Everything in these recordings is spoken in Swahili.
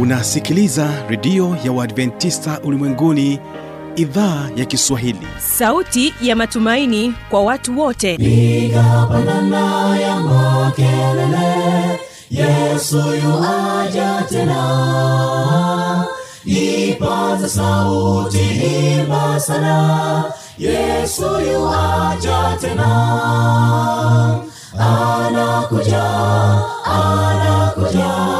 unasikiliza redio ya uadventista ulimwenguni idhaa ya kiswahili. Sauti ya matumaini kwa watu wote. Piga pandana ya makelele yesu yuaja tena. Ipaza sauti imba sana yesu yuaja tena. Anakuja anakuja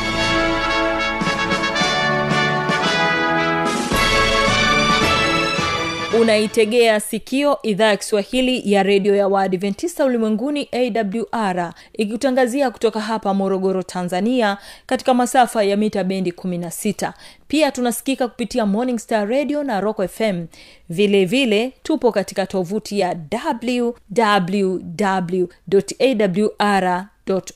unaitegea sikio idhaa ya kiswahili ya redio ya waadventista ulimwenguni awr ikikutangazia kutoka hapa morogoro tanzania katika masafa ya mita bendi 16 pia tunasikika kupitia morning star radio na rock fm vile vile tupo katika tovuti ya www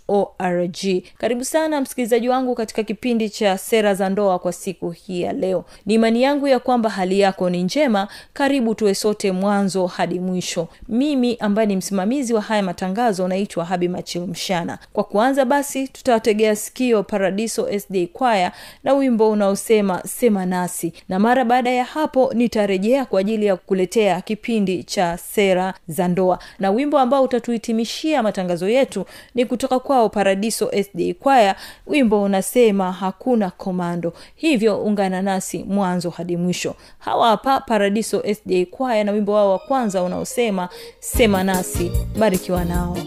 org karibu sana msikilizaji wangu katika kipindi cha sera za ndoa kwa siku hii ya leo. Ni imani yangu ya kwamba hali yako ni njema. Karibu tuwe sote mwanzo hadi mwisho. Mimi ambaye ni msimamizi wa haya matangazo naitwa habi machil mshana kwa kuanza basi tutawategea sikio paradiso sd kwaya na wimbo unaosema sema nasi. Na mara baada ya hapo nitarejea kwa ajili ya kuletea kipindi cha sera za ndoa. Na wimbo ambao utatuhitimishia matangazo yetu ni kutoka kwao paradiso sda kwaya wimbo unasema hakuna komando. Hivyo ungana nasi mwanzo hadi mwisho. Hawa hapa paradiso sda kwaya na wimbo wao wa kwanza unaosema sema nasi barikiwa nao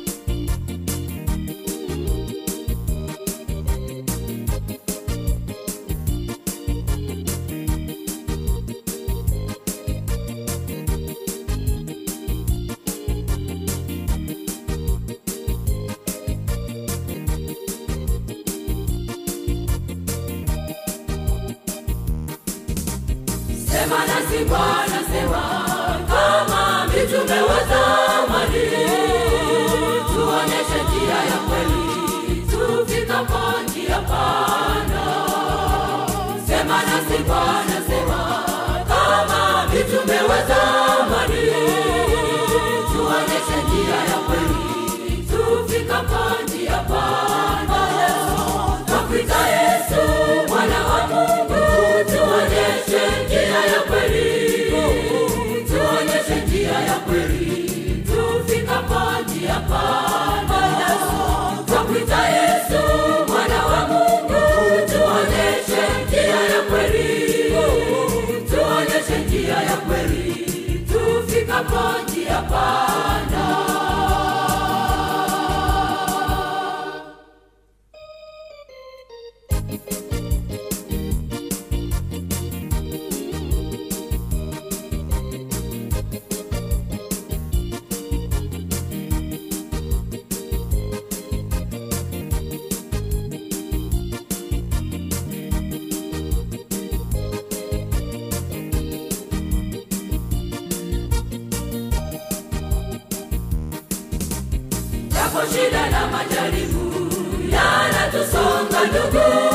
Sanduku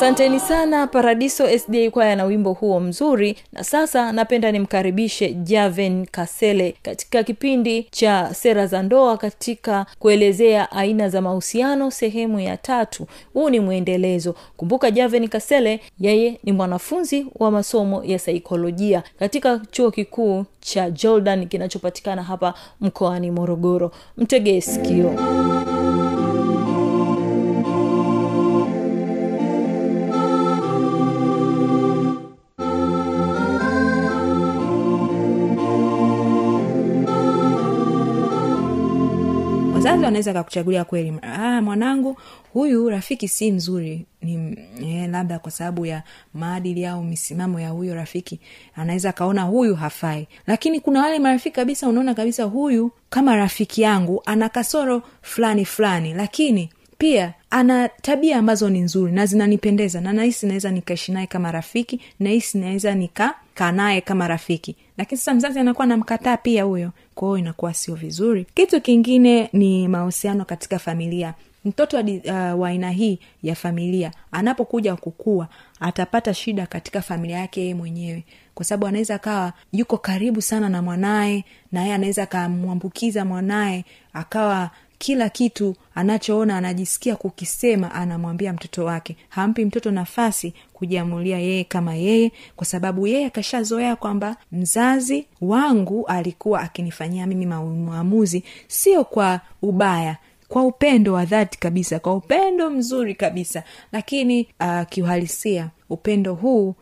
asanteni sana paradiso sda kwaya na wimbo huo mzuri. Na sasa napenda nimkaribishe javen kasele katika kipindi cha sera za ndoa katika kuelezea aina za mahusiano sehemu ya tatu. Huu ni mwendelezo. Kumbuka javen kasele yeye ni mwanafunzi wa masomo ya saikolojia katika chuo kikuu cha jordan kinachopatikana hapa mkoani morogoro. Mtegee sikio wazazi anaweza kakuchagulia kweli ah, mwanangu huyu rafiki si mzuri. Ni eh, labda kwa sababu ya maadili au misimamo ya huyo rafiki anaweza akaona huyu hafai. Lakini kuna wale marafiki kabisa unaona kabisa huyu kama rafiki yangu ana kasoro fulani fulani lakini pia ana tabia ambazo ni nzuri na zinanipendeza na nahisi naweza nikaishi naye kama rafiki nahisi naweza nikakaa naye kama rafiki. Lakini sasa mzazi anakuwa namkataa pia huyo. Kwa hiyo inakuwa sio vizuri. Kitu kingine ni mahusiano katika familia. Mtoto wa uh, wa aina hii ya familia anapokuja kukua atapata shida katika familia yake yeye mwenyewe. Kwa sababu anaweza akawa yuko karibu sana na mwanaye na yeye anaweza akamwambukiza mwanaye akawa kila kitu anachoona anajisikia kukisema anamwambia mtoto wake. Hampi mtoto nafasi kujiamulia yeye kama yeye kwa sababu yeye akashazoea kwamba mzazi wangu alikuwa akinifanyia mimi maamuzi sio kwa ubaya kwa upendo wa dhati kabisa kwa upendo mzuri kabisa. Lakini uh, kiuhalisia upendo huu uh,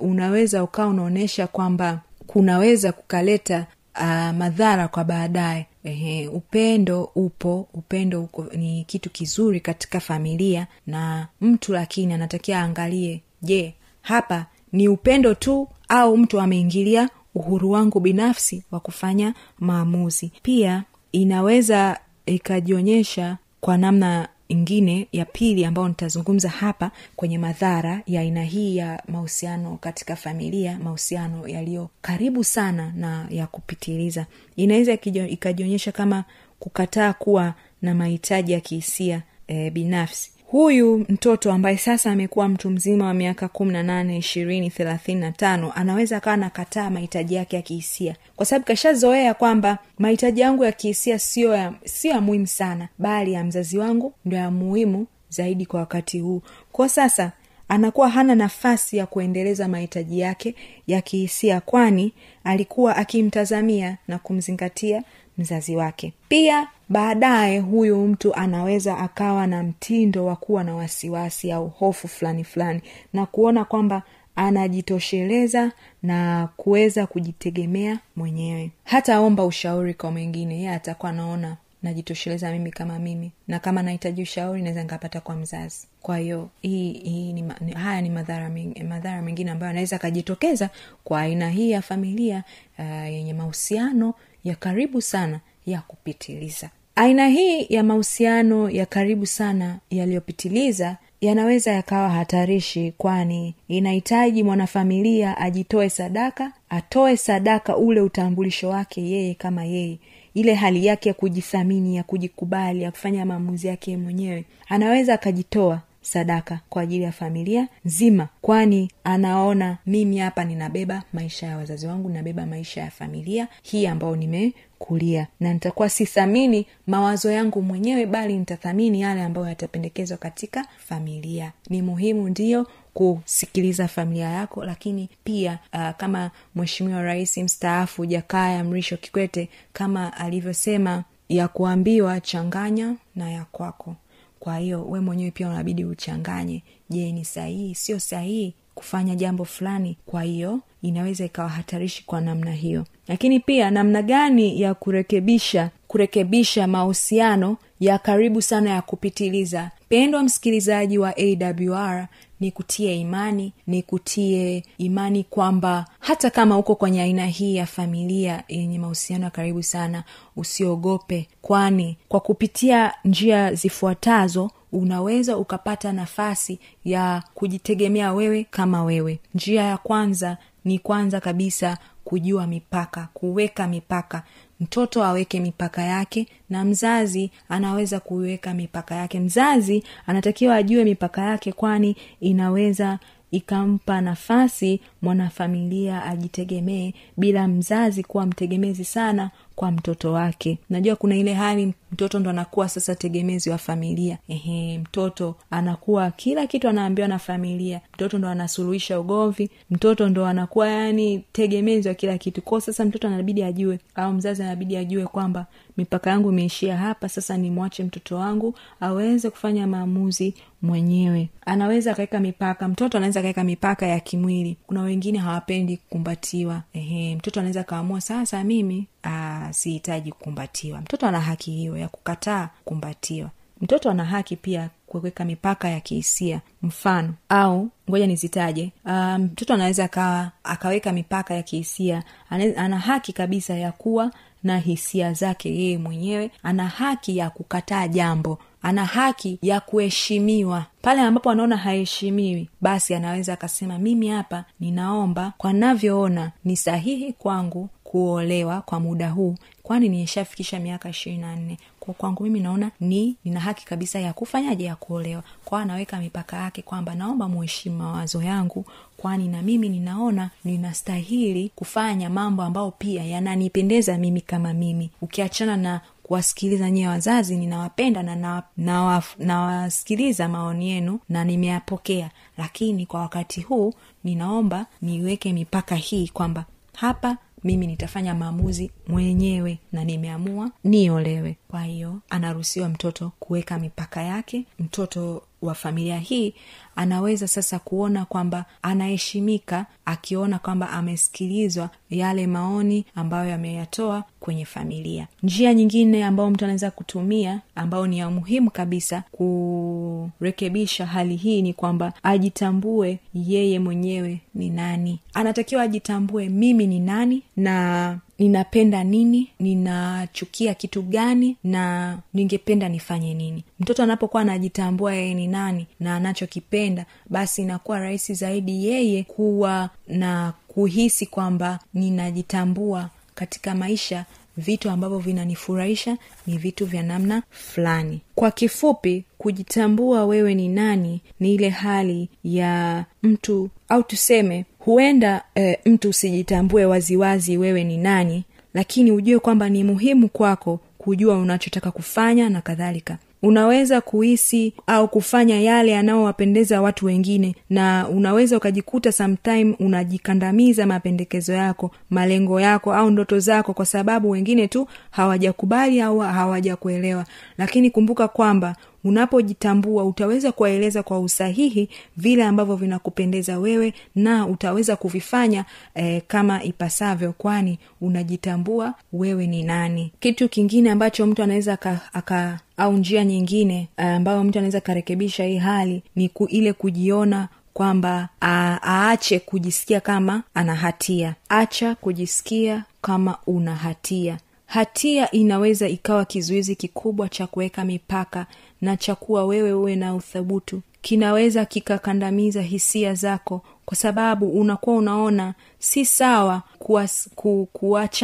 unaweza ukawa unaonyesha kwamba kunaweza kukaleta uh, madhara kwa baadaye Ehe, upendo upo upendo uko, ni kitu kizuri katika familia na mtu lakini anatakiwa aangalie je hapa ni upendo tu au mtu ameingilia uhuru wangu binafsi wa kufanya maamuzi. Pia inaweza ikajionyesha kwa namna ingine ya pili ambayo nitazungumza hapa kwenye madhara ya aina hii ya mahusiano katika familia mahusiano yaliyo karibu sana na ya kupitiliza. Inaweza ikajionyesha kama kukataa kuwa na mahitaji ya kihisia e, binafsi huyu mtoto ambaye sasa amekuwa mtu mzima wa miaka kumi na nane ishirini thelathini na tano anaweza akawa nakataa mahitaji yake ya kihisia. Kwa sababu kashazoea kwamba mahitaji yangu ya kihisia sio ya, ya muhimu sana bali ya mzazi wangu ndo ya muhimu zaidi kwa wakati huu. Kwa sasa anakuwa hana nafasi ya kuendeleza mahitaji yake ya kihisia kwani alikuwa akimtazamia na kumzingatia mzazi wake. Pia baadaye huyu mtu anaweza akawa na mtindo wa kuwa na wasiwasi au hofu fulani fulani na kuona kwamba anajitosheleza na kuweza kujitegemea mwenyewe. Hataomba ushauri kwa mwingine yeye atakuwa anaona najitosheleza mimi kama mimi na kama nahitaji ushauri naweza nikapata kwa mzazi. Kwa hiyo hii, hii ni, haya ni madhara meng- madhara mengine ambayo anaweza akajitokeza kwa aina hii ya familia uh, yenye mahusiano ya karibu sana ya kupitiliza. Aina hii ya mahusiano ya karibu sana yaliyopitiliza yanaweza yakawa hatarishi kwani inahitaji mwanafamilia ajitoe sadaka atoe sadaka ule utambulisho wake yeye kama yeye ile hali yake ya kujithamini ya kujikubali ya kufanya maamuzi yake mwenyewe. Anaweza akajitoa sadaka kwa ajili ya familia nzima kwani anaona mimi hapa ninabeba maisha ya wazazi wangu ninabeba maisha ya familia hii ambayo nimekulia. Na nitakuwa sithamini mawazo yangu mwenyewe bali nitathamini yale ambayo yatapendekezwa katika familia. Ni muhimu ndiyo kusikiliza familia yako lakini pia uh, kama mweshimiwa rais mstaafu jakaya mrisho kikwete kama alivyosema ya kuambiwa changanya na ya kwako kwa hiyo we mwenyewe pia unabidi uchanganye je ni sahihi? Sio sahihi kufanya jambo fulani kwa hiyo inaweza ikawa hatarishi kwa namna hiyo. Lakini pia namna gani ya kurekebisha kurekebisha mahusiano ya karibu sana ya kupitiliza? Pendwa msikilizaji wa awr ni kutie imani ni kutie imani kwamba hata kama uko kwenye aina hii ya familia yenye mahusiano ya karibu sana usiogope kwani kwa kupitia njia zifuatazo unaweza ukapata nafasi ya kujitegemea wewe kama wewe. Njia ya kwanza ni kwanza kabisa kujua mipaka kuweka mipaka. Mtoto aweke mipaka yake na mzazi anaweza kuiweka mipaka yake. Mzazi anatakiwa ajue mipaka yake kwani inaweza ikampa nafasi mwanafamilia ajitegemee bila mzazi kuwa mtegemezi sana kwa mtoto wake. Najua kuna ile hali mtoto ndo anakuwa sasa tegemezi wa familia. Ehe mtoto anakuwa kila kitu anaambiwa na familia. Mtoto ndo anasuluhisha ugomvi. Mtoto ndo anakuwa yani tegemezi wa kila kitu. Kwao sasa mtoto anabidi ajue au mzazi anabidi ajue kwamba mipaka yangu imeishia hapa sasa nimwache mtoto wangu aweze kufanya maamuzi mwenyewe. Anaweza akaweka mipaka mtoto anaweza akaweka mipaka ya kimwili. Kuna wengine hawapendi kukumbatiwa. Ehe mtoto anaweza akaamua sasa mimi sihitaji kukumbatiwa. Mtoto ana haki hiyo ya kukataa kukumbatiwa. Mtoto ana haki pia kuweka mipaka ya kihisia mfano au ngoja nizitaje. Mtoto um, anaweza akawa akaweka mipaka ya kihisia. Ana haki kabisa ya kuwa na hisia zake yeye mwenyewe. Ana haki ya kukataa jambo. Ana haki ya kuheshimiwa. Pale ambapo anaona haheshimiwi basi anaweza akasema mimi hapa ninaomba kwa navyoona ni sahihi kwangu kuolewa kwa muda huu kwani nishafikisha miaka ishirini na nne. Kwa kwangu mimi naona ni nina haki kabisa ya kufanyaje ya kuolewa. Kwao anaweka mipaka yake kwamba naomba muheshimu mawazo yangu kwani na mimi ninaona ninastahili kufanya mambo ambayo pia yananipendeza mimi kama mimi. Ukiachana na kuwasikiliza nyie wazazi ninawapenda na nawasikiliza na, na maoni yenu na nimeyapokea. Lakini kwa wakati huu ninaomba niweke mipaka hii kwamba hapa mimi nitafanya maamuzi mwenyewe na nimeamua niolewe kwa hiyo anaruhusiwa mtoto kuweka mipaka yake. Mtoto wa familia hii anaweza sasa kuona kwamba anaheshimika akiona kwamba amesikilizwa yale maoni ambayo ameyatoa kwenye familia. Njia nyingine ambayo mtu anaweza kutumia ambayo ni ya muhimu kabisa kurekebisha hali hii ni kwamba ajitambue yeye mwenyewe ni nani. Anatakiwa ajitambue mimi ni nani na ninapenda nini ninachukia kitu gani na ningependa nifanye nini. Mtoto anapokuwa anajitambua yeye ni nani na anachokipenda basi inakuwa rahisi zaidi yeye kuwa na kuhisi kwamba ninajitambua katika maisha. Vitu ambavyo vinanifurahisha ni vitu vya namna fulani. Kwa kifupi kujitambua wewe ni nani ni ile hali ya mtu au tuseme huenda e, mtu usijitambue waziwazi wewe ni nani lakini ujue kwamba ni muhimu kwako kujua unachotaka kufanya na kadhalika. Unaweza kuhisi au kufanya yale yanayowapendeza watu wengine na unaweza ukajikuta sometime unajikandamiza mapendekezo yako malengo yako au ndoto zako kwa sababu wengine tu hawajakubali au hawajakuelewa. Lakini kumbuka kwamba unapojitambua utaweza kuwaeleza kwa usahihi vile ambavyo vinakupendeza wewe na utaweza kuvifanya eh, kama ipasavyo kwani unajitambua wewe ni nani. Kitu kingine ambacho mtu anaweza aka au njia nyingine ambayo mtu anaweza akarekebisha hii hali ni ku, ile kujiona kwamba aache kujisikia kama ana hatia. Acha kujisikia kama una hatia hatia inaweza ikawa kizuizi kikubwa cha kuweka mipaka na cha kuwa wewe uwe na uthabutu kinaweza kikakandamiza hisia zako kwa sababu unakuwa unaona si sawa kuas, ku,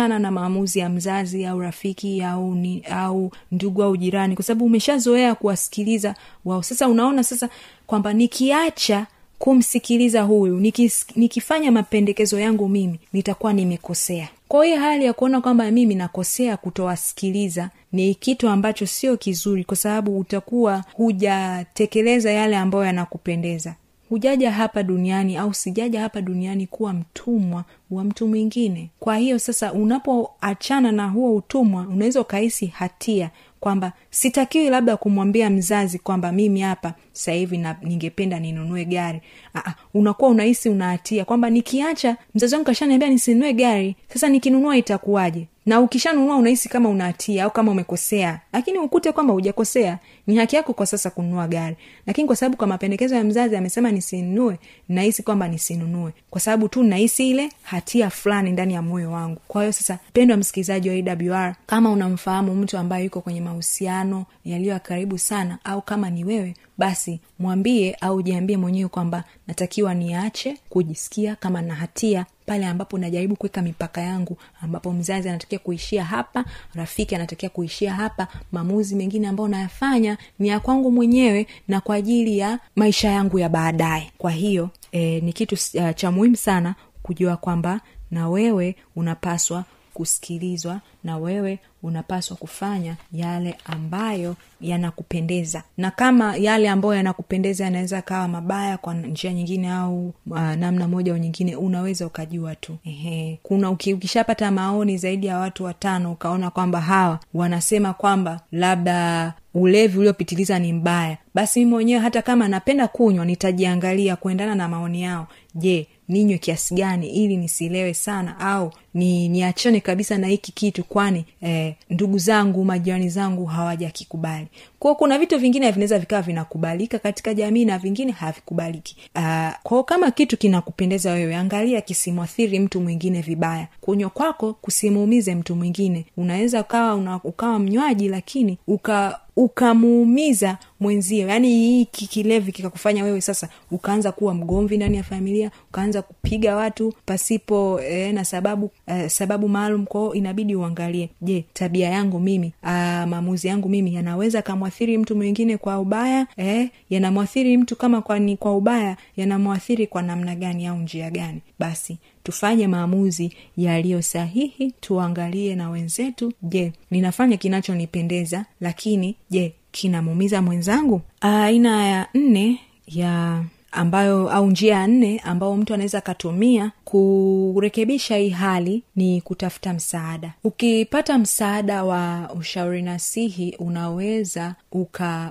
na maamuzi ya mzazi au rafiki au ni, au ndugu au jirani kwa sababu umeshazoea kuwasikiliza wao. Sasa unaona sasa kwamba nikiacha kumsikiliza huyu nikis, nikifanya mapendekezo yangu mimi nitakuwa nimekosea kwa hiyo hali ya kuona kwamba mimi nakosea kutowasikiliza ni kitu ambacho sio kizuri kwa sababu utakuwa hujatekeleza yale ambayo yanakupendeza. Hujaja hapa duniani au sijaja hapa duniani kuwa mtumwa wa mtu mwingine. Kwa hiyo sasa unapoachana na huo utumwa unaweza ukahisi hatia kwamba sitakiwi labda kumwambia mzazi kwamba mimi hapa sasa hivi ningependa ninunue gari. Aa, unakuwa unahisi unahatia kwamba nikiacha mzazi wangu kashaniambia nisinunue gari. Sasa nikinunua itakuwaje na ukishanunua unahisi kama unahatia au kama umekosea lakini ukute kwamba hujakosea. Ni haki yako kwa sasa kununua gari. Lakini kwa sababu kwa mapendekezo ya mzazi amesema nisinunue nahisi kwamba nisinunue. Kwa sababu tu nahisi ile hatia fulani ndani ya moyo wangu. Kwa hiyo sasa pendwa msikilizaji wa awr kama unamfahamu mtu ambaye yuko kwenye mahusiano yaliyo ya karibu sana au kama ni wewe basi mwambie au jiambie mwenyewe kwamba natakiwa niache kujisikia kama na hatia pale ambapo najaribu kuweka mipaka yangu ambapo mzazi anatakiwa kuishia hapa rafiki anatakiwa kuishia hapa maamuzi mengine ambayo nayafanya ni ya kwangu mwenyewe na kwa ajili ya maisha yangu ya baadaye. Kwa hiyo e, ni kitu uh, cha muhimu sana kujua kwamba na wewe unapaswa kusikilizwa na wewe unapaswa kufanya yale ambayo yanakupendeza. Na kama yale ambayo yanakupendeza yanaweza kawa mabaya kwa njia nyingine au uh, namna moja au nyingine unaweza ukajua tu. Ehe. kuna ukishapata maoni zaidi ya watu watano ukaona kwamba hawa wanasema kwamba labda ulevi uliopitiliza ni mbaya basi mimi mwenyewe hata kama napenda kunywa nitajiangalia kuendana na maoni yao je ninywe kiasi gani ili nisilewe sana au ni niachane kabisa na hiki kitu kwani eh, ndugu zangu majirani zangu hawajakikubali. Kwao kuna vitu vingine vinaweza vikawa vinakubalika katika jamii na vingine havikubaliki. Uh, kwao kama kitu kinakupendeza wewe angalia kisimwathiri mtu mwingine vibaya. Kunywa kwako kusimuumize mtu mwingine. Unaweza ukawa una, ukawa mnywaji lakini uka ukamuumiza mwenzio. Yaani hii kilevi kikakufanya wewe sasa ukaanza kuwa mgomvi ndani ya familia ukaanza kupiga watu pasipo eh, na sababu eh, sababu maalum kwao inabidi uangalie je tabia yangu mimi ah, maamuzi yangu mimi yanaweza kamwathiri mtu mwingine kwa ubaya eh, yanamwathiri mtu kama kwa, ni kwa ubaya yanamwathiri kwa namna gani au njia gani? Basi tufanye maamuzi yaliyo sahihi tuangalie na wenzetu. Je ninafanya kinachonipendeza lakini je kinamuumiza mwenzangu? Aina ya nne ya ambayo au njia ya nne ambayo mtu anaweza akatumia kurekebisha hii hali ni kutafuta msaada. Ukipata msaada wa ushauri nasihi unaweza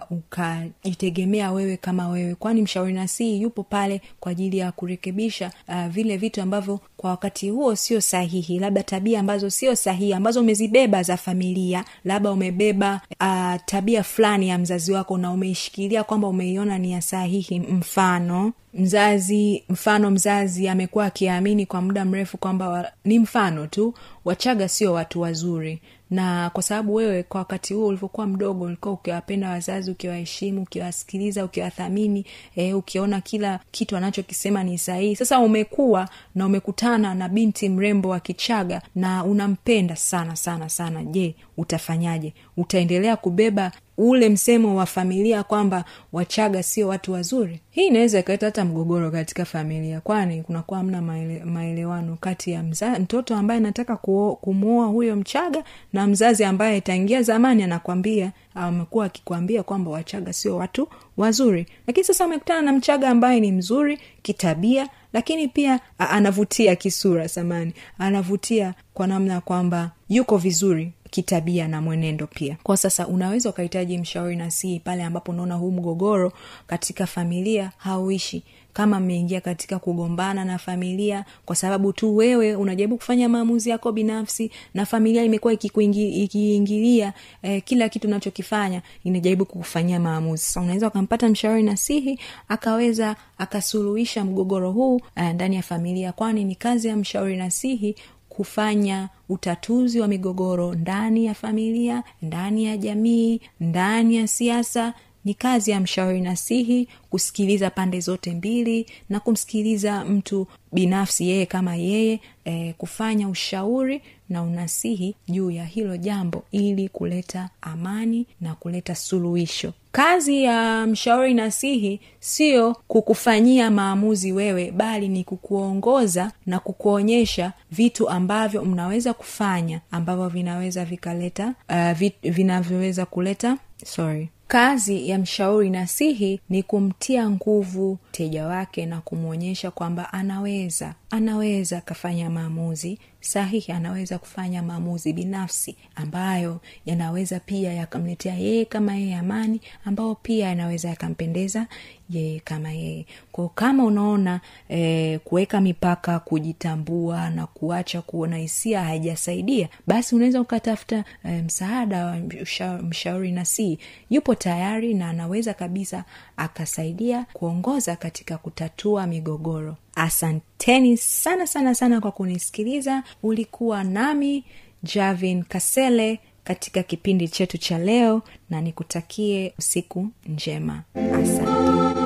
ukajitegemea uka wewe kama wewe kwani mshauri nasihi yupo pale kwa ajili ya kurekebisha uh, vile vitu ambavyo kwa wakati huo sio sahihi labda tabia ambazo sio sahihi ambazo umezibeba za familia labda umebeba uh, tabia fulani ya mzazi wako na umeishikilia kwamba umeiona ni ya sahihi mfano mzazi mfano mzazi amekuwa akiamini kwa muda mrefu kwamba ni mfano tu wachaga sio watu wazuri na kwa sababu wewe kwa wakati huo ulivyokuwa mdogo ulikuwa ukiwapenda wazazi ukiwaheshimu ukiwasikiliza ukiwathamini e, ukiona kila kitu anachokisema ni sahihi. Sasa umekuwa na umekutana na binti mrembo wa kichaga na unampenda sana sana sana. Je utafanyaje? Utaendelea kubeba ule msemo wa familia kwamba wachaga sio watu wazuri? Hii inaweza ikaleta hata mgogoro katika familia kwani kunakuwa mna maelewano kati ya mza, mtoto ambaye anataka kumwoa huyo mchaga na mzazi ambaye tangia zamani anakwambia amekuwa akikwambia kwamba wachaga sio watu wazuri. Lakini sasa umekutana na mchaga ambaye ni mzuri kitabia lakini pia anavutia kisura samani. Anavutia kwa namna kwamba yuko vizuri kitabia na mwenendo pia. Kwa sasa unaweza ukahitaji mshauri nasihi pale ambapo unaona huu mgogoro katika familia hauishi kama mmeingia katika kugombana na familia kwa sababu tu wewe unajaribu kufanya maamuzi yako binafsi na familia imekuwa ikiingilia eh, kila kitu unachokifanya inajaribu kukufanyia maamuzi. Sasa unaweza ukampata mshauri nasihi akaweza akasuluhisha mgogoro huu eh, ndani ya familia kwani ni kazi ya mshauri nasihi kufanya utatuzi wa migogoro ndani ya familia ndani ya jamii ndani ya siasa ni kazi ya mshauri nasihi kusikiliza pande zote mbili na kumsikiliza mtu binafsi yeye kama yeye e, kufanya ushauri na unasihi juu ya hilo jambo ili kuleta amani na kuleta suluhisho. Kazi ya mshauri nasihi sio kukufanyia maamuzi wewe bali ni kukuongoza na kukuonyesha vitu ambavyo mnaweza kufanya ambavyo vinaweza vikaleta uh, vinavyoweza kuleta sorry kazi ya mshauri nasihi ni kumtia nguvu mteja wake na kumwonyesha kwamba anaweza anaweza akafanya maamuzi sahihi anaweza kufanya maamuzi binafsi ambayo yanaweza pia yakamletea yeye kama yeye amani ambao pia yanaweza yakampendeza yeye kama yeye. Kwao kama unaona e, kuweka mipaka kujitambua na kuacha kuona hisia haijasaidia basi unaweza ukatafuta e, msaada wa msha, mshauri nasii yupo tayari na anaweza kabisa akasaidia kuongoza katika kutatua migogoro asanteni sana sana sana kwa kunisikiliza. Ulikuwa nami javin kasele katika kipindi chetu cha leo na nikutakie usiku njema. Asante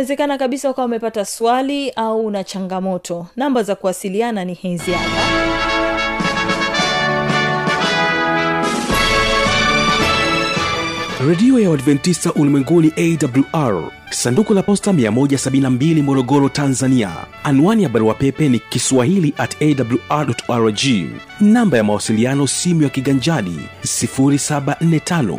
inawezekana kabisa ukawa umepata swali au una changamoto. Namba za kuwasiliana ni hizi hapa. Redio ya uadventista ulimwenguni awr sanduku la posta 172 morogoro tanzania. Anwani ya barua pepe ni kiswahili at awrrg namba ya mawasiliano simu ya kiganjadi 745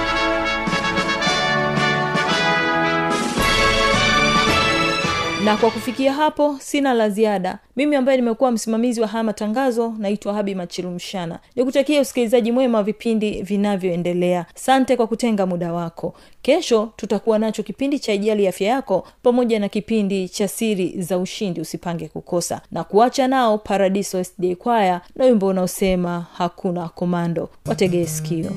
na kwa kufikia hapo sina la ziada. Mimi ambaye nimekuwa msimamizi wa haya matangazo naitwa habi machilumshana. Nikutakia usikilizaji mwema wa vipindi vinavyoendelea. Sante kwa kutenga muda wako. Kesho tutakuwa nacho kipindi cha ijali afya yako pamoja na kipindi cha siri za ushindi usipange kukosa. Na kuacha nao paradiso sd kwaya na wimbo unaosema hakuna komando. Wategee sikio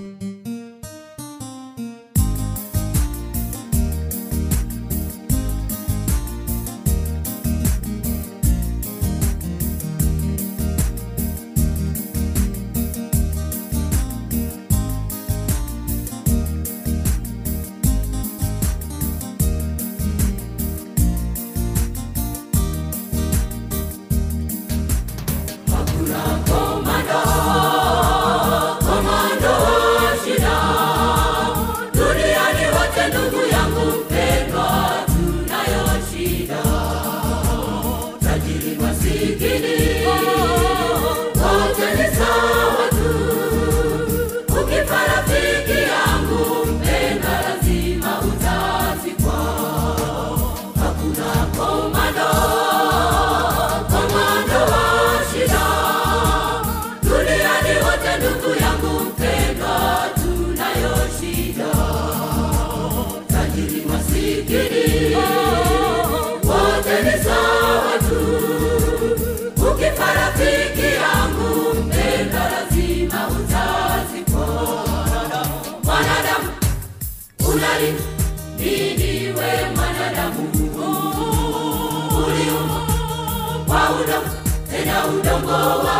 udongo wa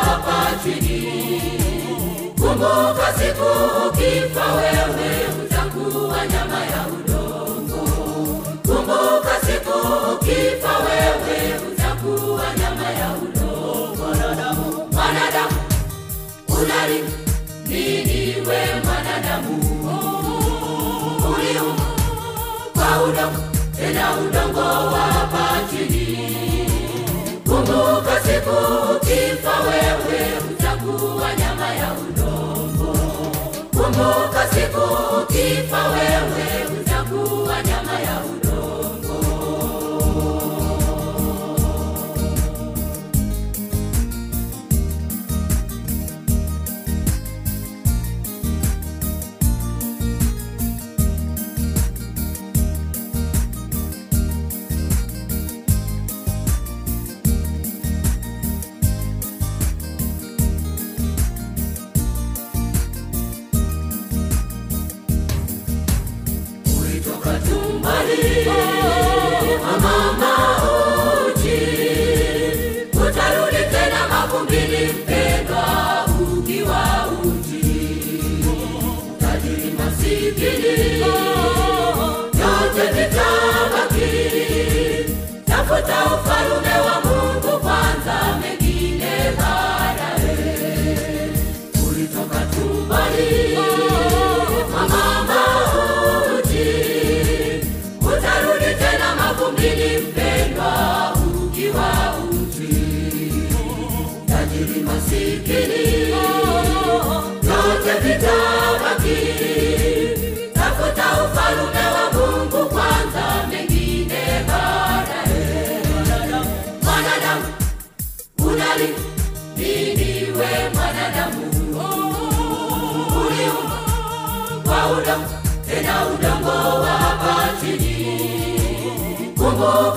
chini kumbuka siku ukifa wewe utakuwa nyama ya udongo. Kumbuka siku ukifa wewe utakuwa nyama ya udongo. Mwanadamu unali nini mwanadamu? Uliumba kwa udongo tena udongo wa siku ukifa wewe utakuwa nyama ya udongo kumbuka siku ukifa wewe utakuwa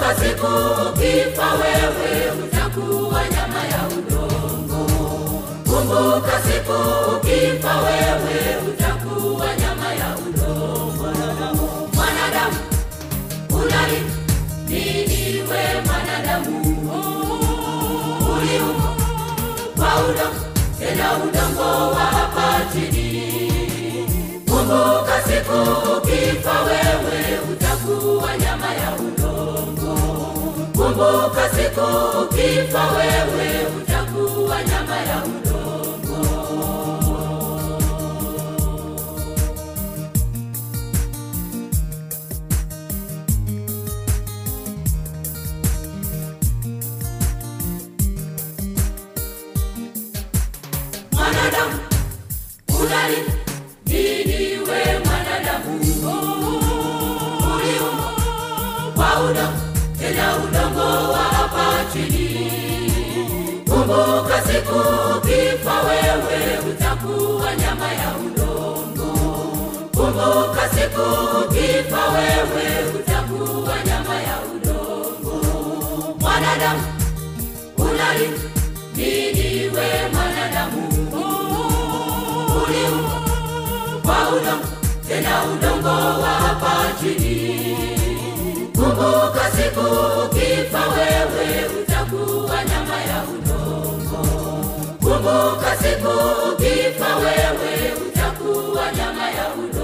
kumbuka siku wewe utakuwa nyama ya udongo. Kumbuka siku ukifa wewe utakuwa nyama ya udongo. Mwanadamu unali nini we mwanadamu? Uliumba kwa udongo tena udongo wa hapa chini. Kumbuka siku ukifa siku ukifa wewe utakuwa nyama ya chini kumbuka siku ukifa wewe utakuwa nyama ya udongo. Kumbuka siku ukifa wewe utakuwa nyama ya udongo. Mwanadamu unali nini mwanadamu? Uliumba kwa udongo tena udongo wa hapa chini Kumbuka siku ukifa wewe utakuwa nyama ya udongo. Kumbuka siku ukifa wewe utakuwa nyama ya udongo.